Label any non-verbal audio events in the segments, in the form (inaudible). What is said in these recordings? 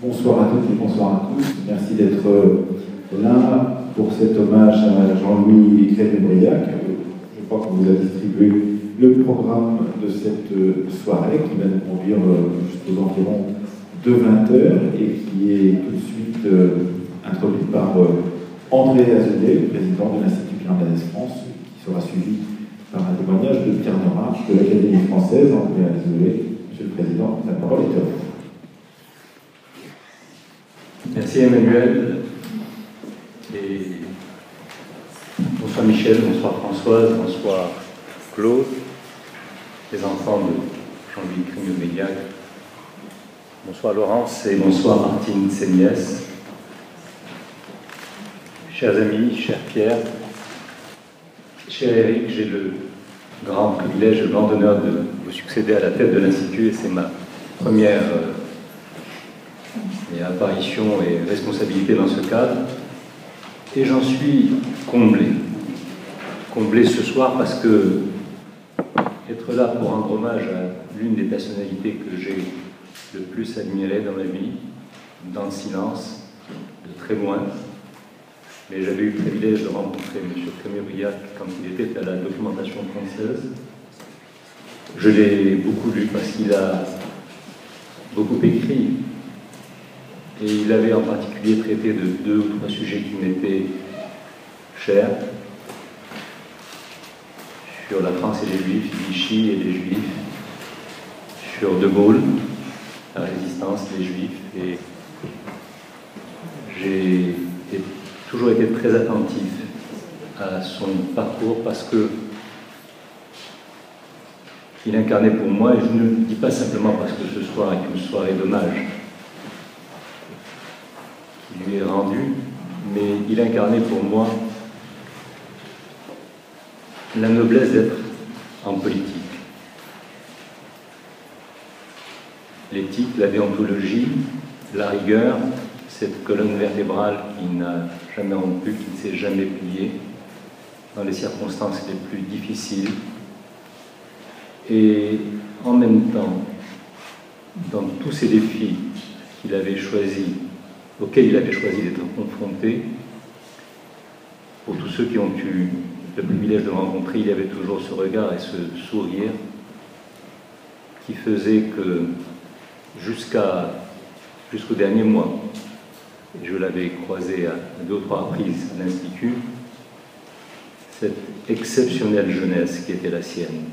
Bonsoir à toutes et bonsoir à tous. Merci d'être là pour cet hommage à Jean-Louis Crémer-Briac. Je crois qu'on vous a distribué le programme de cette soirée qui va nous conduire jusqu'aux environs de 20h et qui est tout de suite euh, introduit par euh, André le président de l'Institut Irlandaise France, qui sera suivi par un témoignage de Pierre Nora de l'Académie française. André Azelet, Monsieur le Président, la parole est à vous. Merci Emmanuel. Et bonsoir Michel, bonsoir Françoise, bonsoir Claude, les enfants de Jean-Louis Crigno-Médiac. Bonsoir Laurence et bonsoir Martine Séniès. Chers amis, cher Pierre, cher Eric, j'ai le grand privilège, le grand honneur de vous succéder à la tête de l'Institut et c'est ma première euh, apparition et responsabilité dans ce cadre. Et j'en suis comblé. Comblé ce soir parce que être là pour rendre hommage à l'une des personnalités que j'ai le plus admiré dans ma vie, dans le silence, de très loin. Mais j'avais eu le privilège de rencontrer M. Crémier-Briac quand il était à la documentation française. Je l'ai beaucoup lu parce qu'il a beaucoup écrit. Et il avait en particulier traité de deux ou trois sujets qui m'étaient chers sur la France et les Juifs, Vichy et les Juifs, sur De Gaulle, la résistance des Juifs. Et j'ai toujours été très attentif à son parcours parce que il incarnait pour moi, et je ne le dis pas simplement parce que ce soir est une soirée d'hommage lui est rendue, mais il incarnait pour moi la noblesse d'être en politique. l'éthique, la déontologie, la rigueur, cette colonne vertébrale qui n'a jamais rompu, qui ne s'est jamais pliée dans les circonstances les plus difficiles. Et en même temps, dans tous ces défis qu'il avait choisi, auxquels il avait choisi d'être confronté, pour tous ceux qui ont eu le privilège de rencontrer, il y avait toujours ce regard et ce sourire qui faisait que jusqu'au dernier mois. je l'avais croisé à deux ou trois reprises à l'Institut, cette exceptionnelle jeunesse qui était la sienne,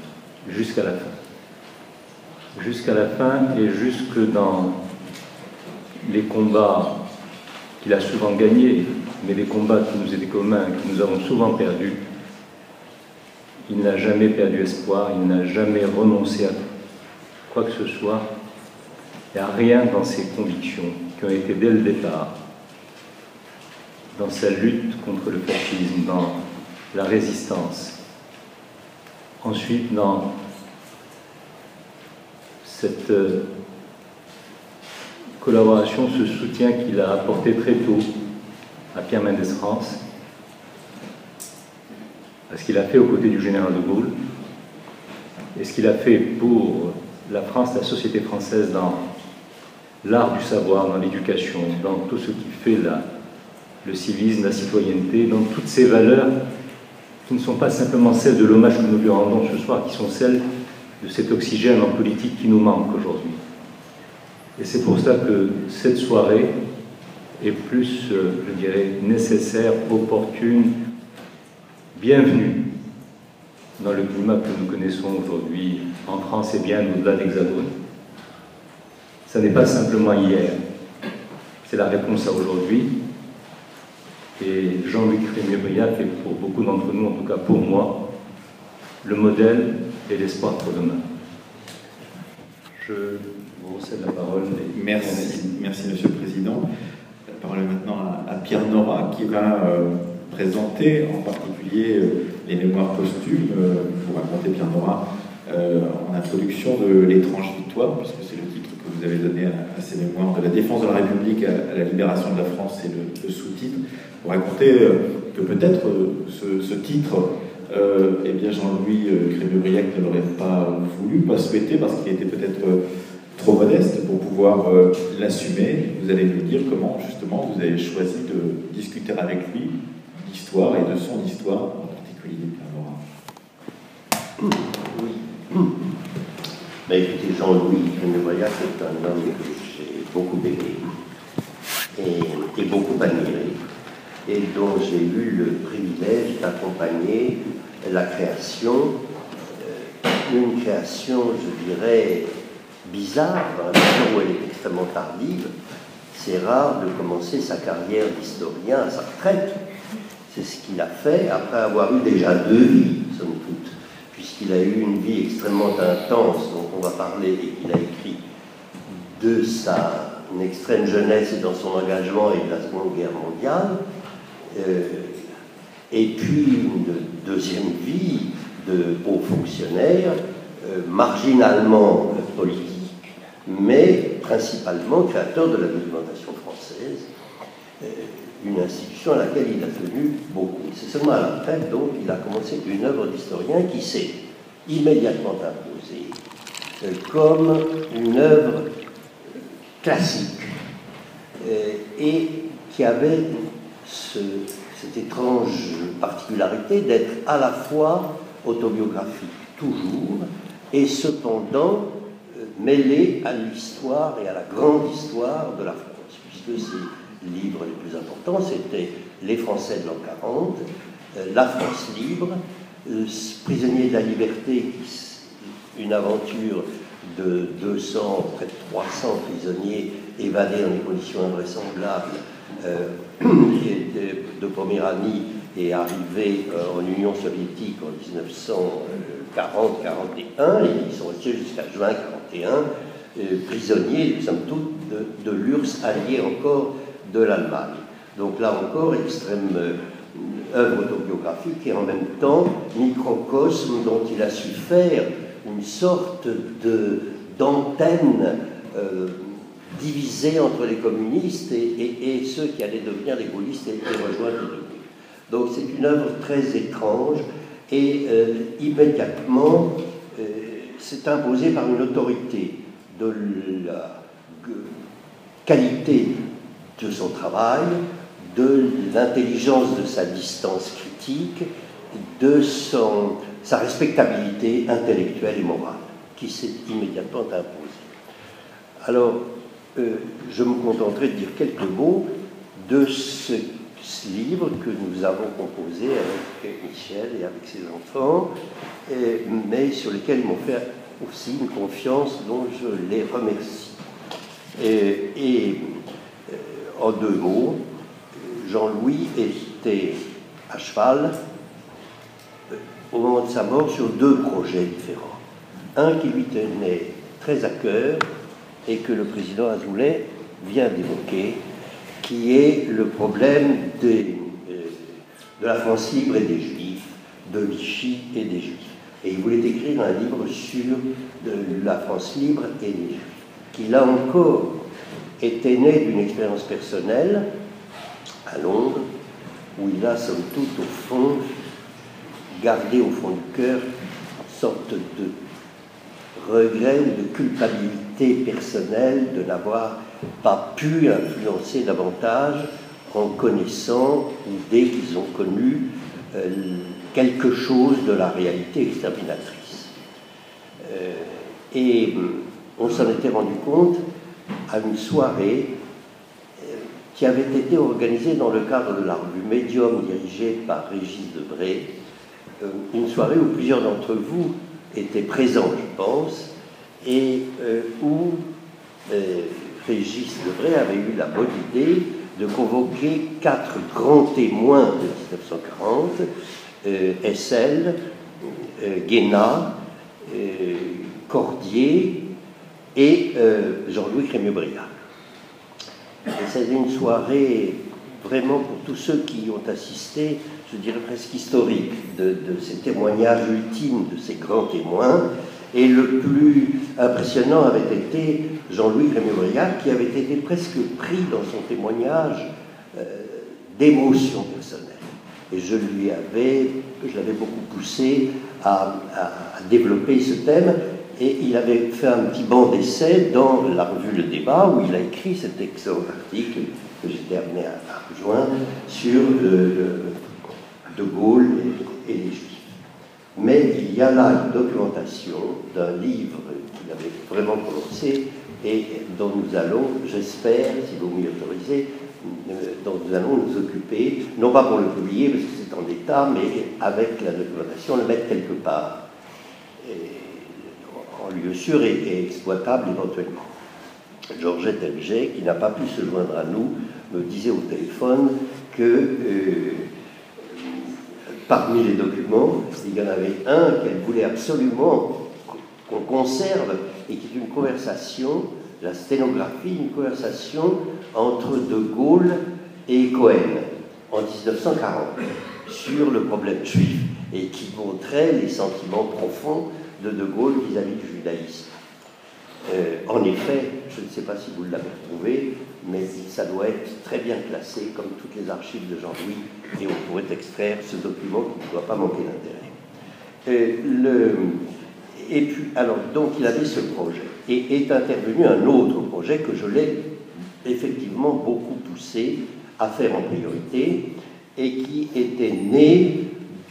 jusqu'à la fin. Jusqu'à la fin et jusque dans les combats qu'il a souvent gagnés, mais les combats qui nous étaient communs, que nous avons souvent perdus, il n'a jamais perdu espoir, il n'a jamais renoncé à quoi que ce soit, n'y a rien dans ses convictions qui ont été dès le départ, dans sa lutte contre le fascisme, dans la résistance, ensuite dans cette euh, collaboration, ce soutien qu'il a apporté très tôt à Pierre Mendès France, à ce qu'il a fait aux côtés du général de Gaulle, et ce qu'il a fait pour la France, la société française dans l'art du savoir dans l'éducation, dans tout ce qui fait le civisme, la citoyenneté, dans toutes ces valeurs qui ne sont pas simplement celles de l'hommage que nous lui rendons ce soir, qui sont celles de cet oxygène en politique qui nous manque aujourd'hui. Et c'est pour ça que cette soirée est plus, euh, je dirais, nécessaire, opportune, bienvenue dans le climat que nous connaissons aujourd'hui en France et bien au-delà d'Hexagone. Ce n'est pas simplement hier, c'est la réponse à aujourd'hui. Et Jean-Luc Rémier-Briac est pour beaucoup d'entre nous, en tout cas pour moi, le modèle et l'espoir pour demain. Je vous recède la parole. Merci, merci Monsieur le Président. La parole est maintenant à, Pierre Nora qui va euh, présenter en particulier euh, les mémoires posthumes. Euh, pour raconter Pierre Nora en introduction de L'étrange victoire, puisque c'est le titre vous avez donné à, ces mémoires de la défense de la République à, la libération de la France, c'est le, sous-titre, pour raconter euh, que peut-être euh, ce, titre, euh, eh bien Jean-Louis euh, briac ne l'aurait pas voulu, pas souhaité, parce qu'il était peut-être trop modeste pour pouvoir l'assumer. Vous allez nous dire comment justement vous avez choisi de discuter avec lui d'histoire et de son histoire en particulier. Oui. Mais écoutez, Jean-Louis René-Voyat, c'est un homme que j'ai beaucoup aimé et beaucoup admiré et dont j'ai eu le privilège d'accompagner la création, euh, une création, je dirais, bizarre, dans la mesure où elle est extrêmement tardive. C'est rare de commencer sa carrière d'historien à sa retraite. C'est ce qu'il a fait après avoir eu déjà deux vies, somme toute, puisqu'il a eu une vie extrêmement intense dont on va parler et qu'il a écrit de sa extrême jeunesse et dans son engagement et de la Seconde Guerre mondiale, et puis une deuxième vie de haut fonctionnaire, euh, marginalement politique, mais principalement créateur de la documentation française, euh, une institution à laquelle il a tenu beaucoup. C'est seulement à la retraite, donc, il a commencé une œuvre d'historien qui s'est immédiatement imposée comme une œuvre classique et qui avait cette étrange particularité d'être à la fois autobiographique toujours et cependant euh, mêlé à l'histoire et à la grande histoire de la France, puisque ses livres les plus importants, c'était Les Français de l'an 40, euh, La France libre, euh, Prisonniers de la liberté, une aventure de 200, près de 300 prisonniers évadés dans des conditions invraisemblables de Poméranie est arrivé euh, en Union soviétique en 1940-41 et ils sont restés jusqu'à juin 41 euh, prisonniers, somme toute, de, de l'URSS allié encore de l'Allemagne. Donc là encore, extrême œuvre autobiographique et en même temps microcosme dont il a su faire une sorte d'antenne divisé entre les communistes et, ceux qui allaient devenir des gaullistes et, rejoindre les Donc c'est une œuvre très étrange et euh, immédiatement euh, c'est imposé par une autorité de la qualité de son travail, de l'intelligence de sa distance critique, de son, sa respectabilité intellectuelle et morale, qui s'est immédiatement imposée. Alors, euh, je me contenterai de dire quelques mots de ce, livre que nous avons composé avec Michel et avec ses enfants, mais sur lequel ils m'ont fait aussi une confiance dont je les remercie. Et, euh, en deux mots, Jean-Louis était à cheval euh, au moment de sa mort sur deux projets différents. Un qui lui tenait très à cœur, et que le président Azoulay vient d'évoquer, qui est le problème euh, de la France libre et des Juifs, de Vichy et des Juifs. Et il voulait écrire un livre sur la France libre et des Juifs, qui là encore était né d'une expérience personnelle à Londres, où il a somme toute au fond gardé au fond du cœur une sorte de regret ou de culpabilité personnelle de n'avoir pas pu influencer davantage en connaissant ou dès qu'ils ont connu euh, quelque chose de la réalité exterminatrice. Euh, et euh, on s'en était rendu compte à une soirée qui avait été organisée dans le cadre de la revue Médium dirigée par Régis Debré, une soirée où plusieurs d'entre vous était présent, je pense, et euh, où euh, Régis Lebray avait eu la bonne idée de convoquer quatre grands témoins de 1940, euh, Essel, Guéna, Cordier et Jean-Louis Crémieux-Briac. Et c'était une soirée vraiment pour tous ceux qui ont assisté je dirais presque historique, de, ces témoignages ultimes de ces grands témoins. Et le plus impressionnant avait été Jean-Louis Rémy-Briac, qui avait été presque pris dans son témoignage euh, d'émotion personnelle. Et je lui avais, je l'avais beaucoup poussé à, développer ce thème. Et il avait fait un petit banc d'essai dans la revue Le Débat où il a écrit cet excellent article que j'étais amené à, rejoindre sur De Gaulle et, les Juifs. Mais il y a là une documentation d'un livre qu'il avait vraiment prononcé et dont nous allons, j'espère, si vous m'y autorisez, euh, dont nous allons nous occuper, non pas pour le publier parce que c'est en état, mais avec la documentation, le mettre quelque part, en lieu sûr et, exploitable éventuellement. Georgette Elger, qui n'a pas pu se joindre à nous, me disait au téléphone que euh, parmi les documents, il y en avait un qu'elle voulait absolument qu'on conserve et qui est une conversation, la sténographie, une conversation entre De Gaulle et Cohen en 1940 sur le problème juif et qui montrait les sentiments profonds de De Gaulle vis-à-vis du judaïsme. Euh, en effet, je ne sais pas si vous l'avez retrouvé, mais ça doit être très bien classé, comme toutes les archives de Jean-Louis, et on pourrait extraire ce document qui ne doit pas manquer d'intérêt. Euh, et puis, alors, donc, il avait ce projet. Et est intervenu un autre projet que je l'ai effectivement beaucoup poussé à faire en priorité et qui était né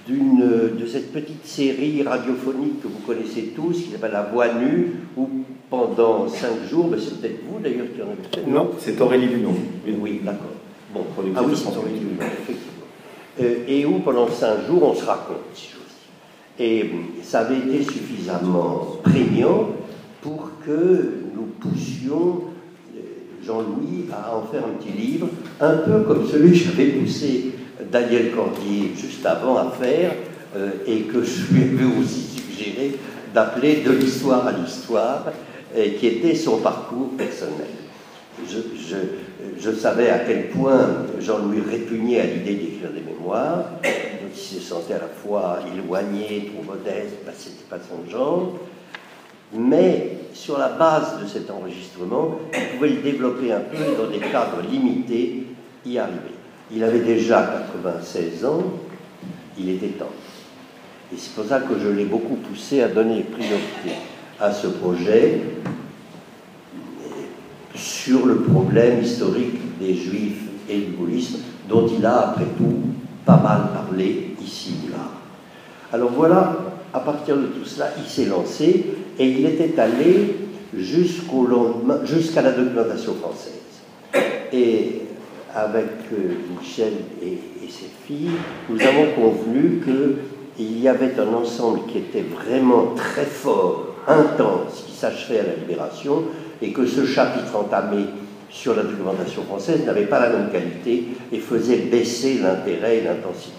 de cette petite série radiophonique que vous connaissez tous, qui s'appelle La Voix Nue, où pendant cinq jours, mais c'est peut-être vous d'ailleurs qui en avez fait. Non, c'est Aurélie Lunon. Oui, d'accord. Bon, ah oui, c'est Aurélie Lunon, effectivement. Euh, et où pendant cinq jours, on se raconte, si j'ose dire. Et ça avait été suffisamment prégnant pour que nous poussions euh, Jean-Louis à en faire un petit livre, un peu comme celui que j'avais poussé Daniel Cordier juste avant à faire, euh, et que je lui avais aussi suggéré d'appeler De l'histoire à l'histoire, qui était son parcours personnel. Je, savais à quel point Jean-Louis répugnait à l'idée d'écrire des mémoires, donc il se sentait à la fois éloigné, trop modeste, bah, c'était pas son genre, mais sur la base de cet enregistrement, il pouvait le développer un peu dans des cadres limités, y arriver. Il avait déjà 96 ans, il était temps. Et c'est pour ça que je l'ai beaucoup poussé à donner priorité à ce projet sur le problème historique des juifs et du gaullisme, dont il a après tout pas mal parlé ici ou là. Alors voilà, à partir de tout cela, il s'est lancé et il était allé jusqu'au lendemain, jusqu'à la documentation française. Et avec euh, Michel et, ses filles, nous avons convenu qu'il y avait un ensemble qui était vraiment très fort, intense, qui s'achevait à la libération, et que ce chapitre entamé sur la documentation française n'avait pas la même qualité et faisait baisser l'intérêt et l'intensité.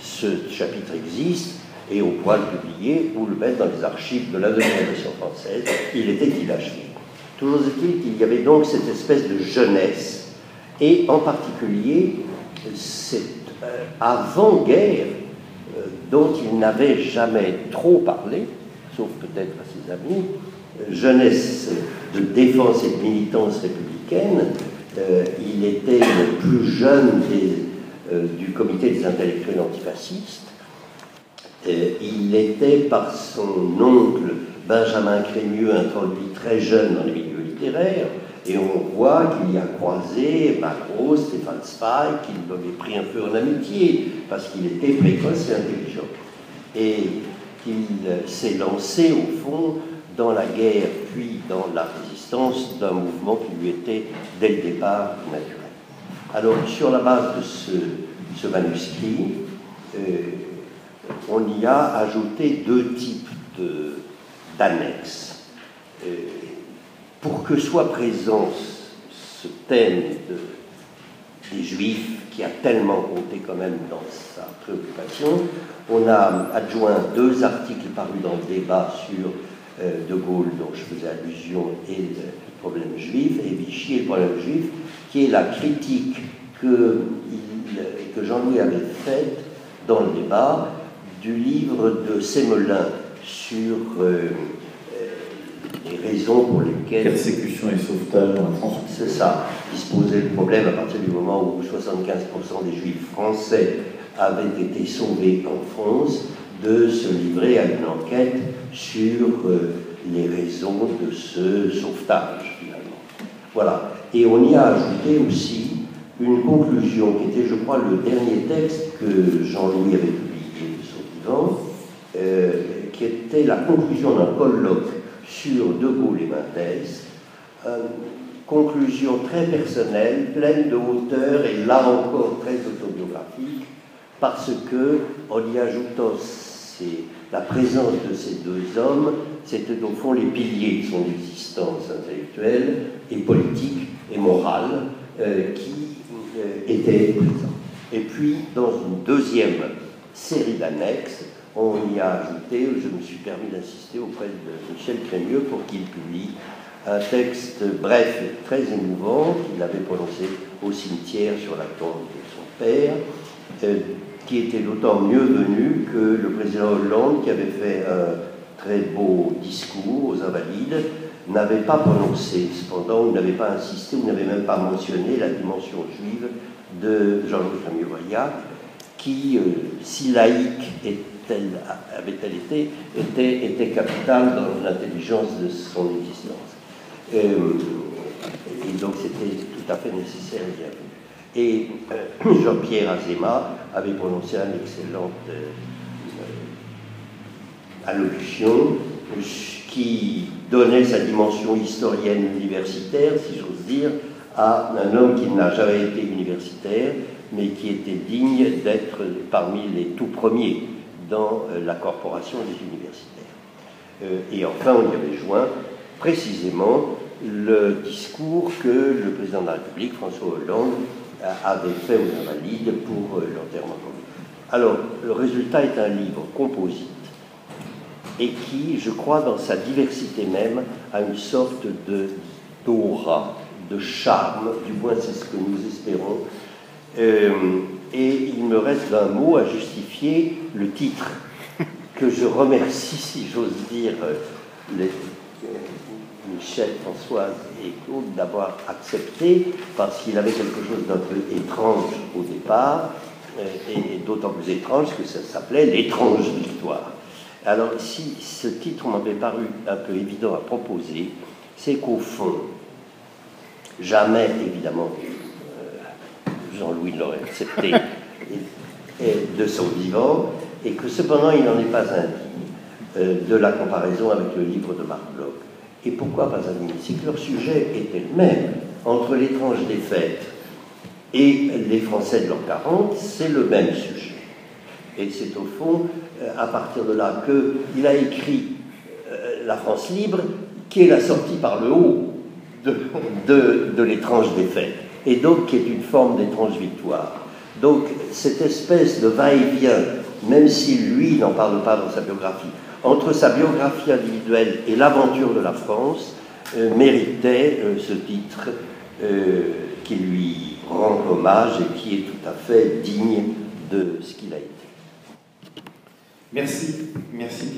Ce chapitre existe et on pourra le publier ou le mettre dans les archives de la documentation française. Il était inachevé. Toujours est-il qu'il y avait donc cette espèce de jeunesse et en particulier cette euh, avant-guerre euh, dont il n'avait jamais trop parlé, sauf peut-être à ses amis, jeunesse de défense et de militance républicaine. Euh, il était le plus jeune euh, du comité des intellectuels antifascistes. Euh, il était par son oncle Benjamin Crémieux introduit très jeune dans les milieux littéraires. Et on voit qu'il y a croisé Macron, Stéphane Zweig, qu'il l'avait pris un peu en amitié, parce qu'il était précoce et intelligent. Et qu'il s'est lancé, au fond, dans la guerre, puis dans la résistance d'un mouvement qui lui était dès le départ naturel. Alors, sur la base de ce, manuscrit, euh, on y a ajouté deux types d'annexes. Euh, pour que soit présent ce thème des Juifs, qui a tellement compté quand même dans sa préoccupation, on a adjoint deux articles parus dans le débat sur euh, de Gaulle, dont je faisais allusion, et le problème juif, et Vichy et le problème juif, qui est la critique que, Jean-Louis avait faite dans le débat du livre de Sémelin sur euh, les raisons pour lesquelles. Persécution et sauvetage en France. C'est ça. Il se posait le problème à partir du moment où 75% des juifs français avaient été sauvés en France de se livrer à une enquête sur euh, les raisons de ce sauvetage, finalement. Voilà. Et on y a ajouté aussi une conclusion qui était, je crois, le dernier texte que Jean-Louis avait publié de son vivant, euh, qui était la conclusion d'un colloque sur De Gaulle et Mendès, conclusion très personnelle, pleine de hauteur et là encore très autobiographique, parce que, en y ajoutant la présence de ces deux hommes, c'était au fond les piliers de son existence intellectuelle et politique et morale euh, qui euh, étaient présents. Et puis, dans une deuxième série d'annexes, on y a ajouté, je me suis permis d'insister auprès de Michel Crémieux pour qu'il publie un texte bref et très émouvant qu'il avait prononcé au cimetière sur la tombe de son père, euh, qui était d'autant mieux venu que le président Hollande, qui avait fait un très beau discours aux Invalides, n'avait pas prononcé, cependant, ou n'avait pas insisté, ou n'avait même pas mentionné la dimension juive de Jean-Louis Camille qui, euh, si laïque avait-elle été, était, était capitale dans l'intelligence de son existence. Euh, et donc c'était tout à fait nécessaire et euh, Jean-Pierre Azéma avait prononcé une excellente euh, allocution qui donnait sa dimension historienne universitaire, si j'ose dire, à un homme qui n'a jamais été universitaire, mais qui était digne d'être parmi les tout premiers dans la corporation des universitaires. et enfin, on y avait joint précisément le discours que le président de la République, François Hollande, avait fait aux Invalides pour euh, l'enterrement Alors, le résultat est un livre composite et qui, je crois, dans sa diversité même, a une sorte de d'aura, de charme, du moins c'est ce que nous espérons. Euh, et il me reste un mot à justifier le titre, (laughs) que je remercie, si j'ose dire, les, Michel, Françoise et Claude d'avoir accepté parce qu'il avait quelque chose d'un peu étrange au départ euh, et, d'autant plus étrange que ça s'appelait l'étrange victoire. Alors si ce titre m'avait paru un peu évident à proposer, c'est qu'au fond, jamais évidemment euh, Jean-Louis l'aurait accepté (laughs) de son vivant et que cependant il n'en est pas indigne euh, de la comparaison avec le livre de Marc Bloch. Et pourquoi pas un C'est que leur sujet était le même. Entre l'étrange défaite et les Français de l'an 40, c'est le même sujet. Et c'est au fond, euh, à partir de là, qu'il a écrit euh, La France libre, qui est la sortie par le haut de, l'étrange défaite, et donc qui est une forme d'étrange victoire. Donc cette espèce de va-et-vient, même si lui n'en parle pas dans sa biographie, entre sa biographie individuelle et l'aventure de la France, euh, méritait euh, ce titre euh, qui lui rend hommage et qui est tout à fait digne de ce qu'il a été. Merci. Merci.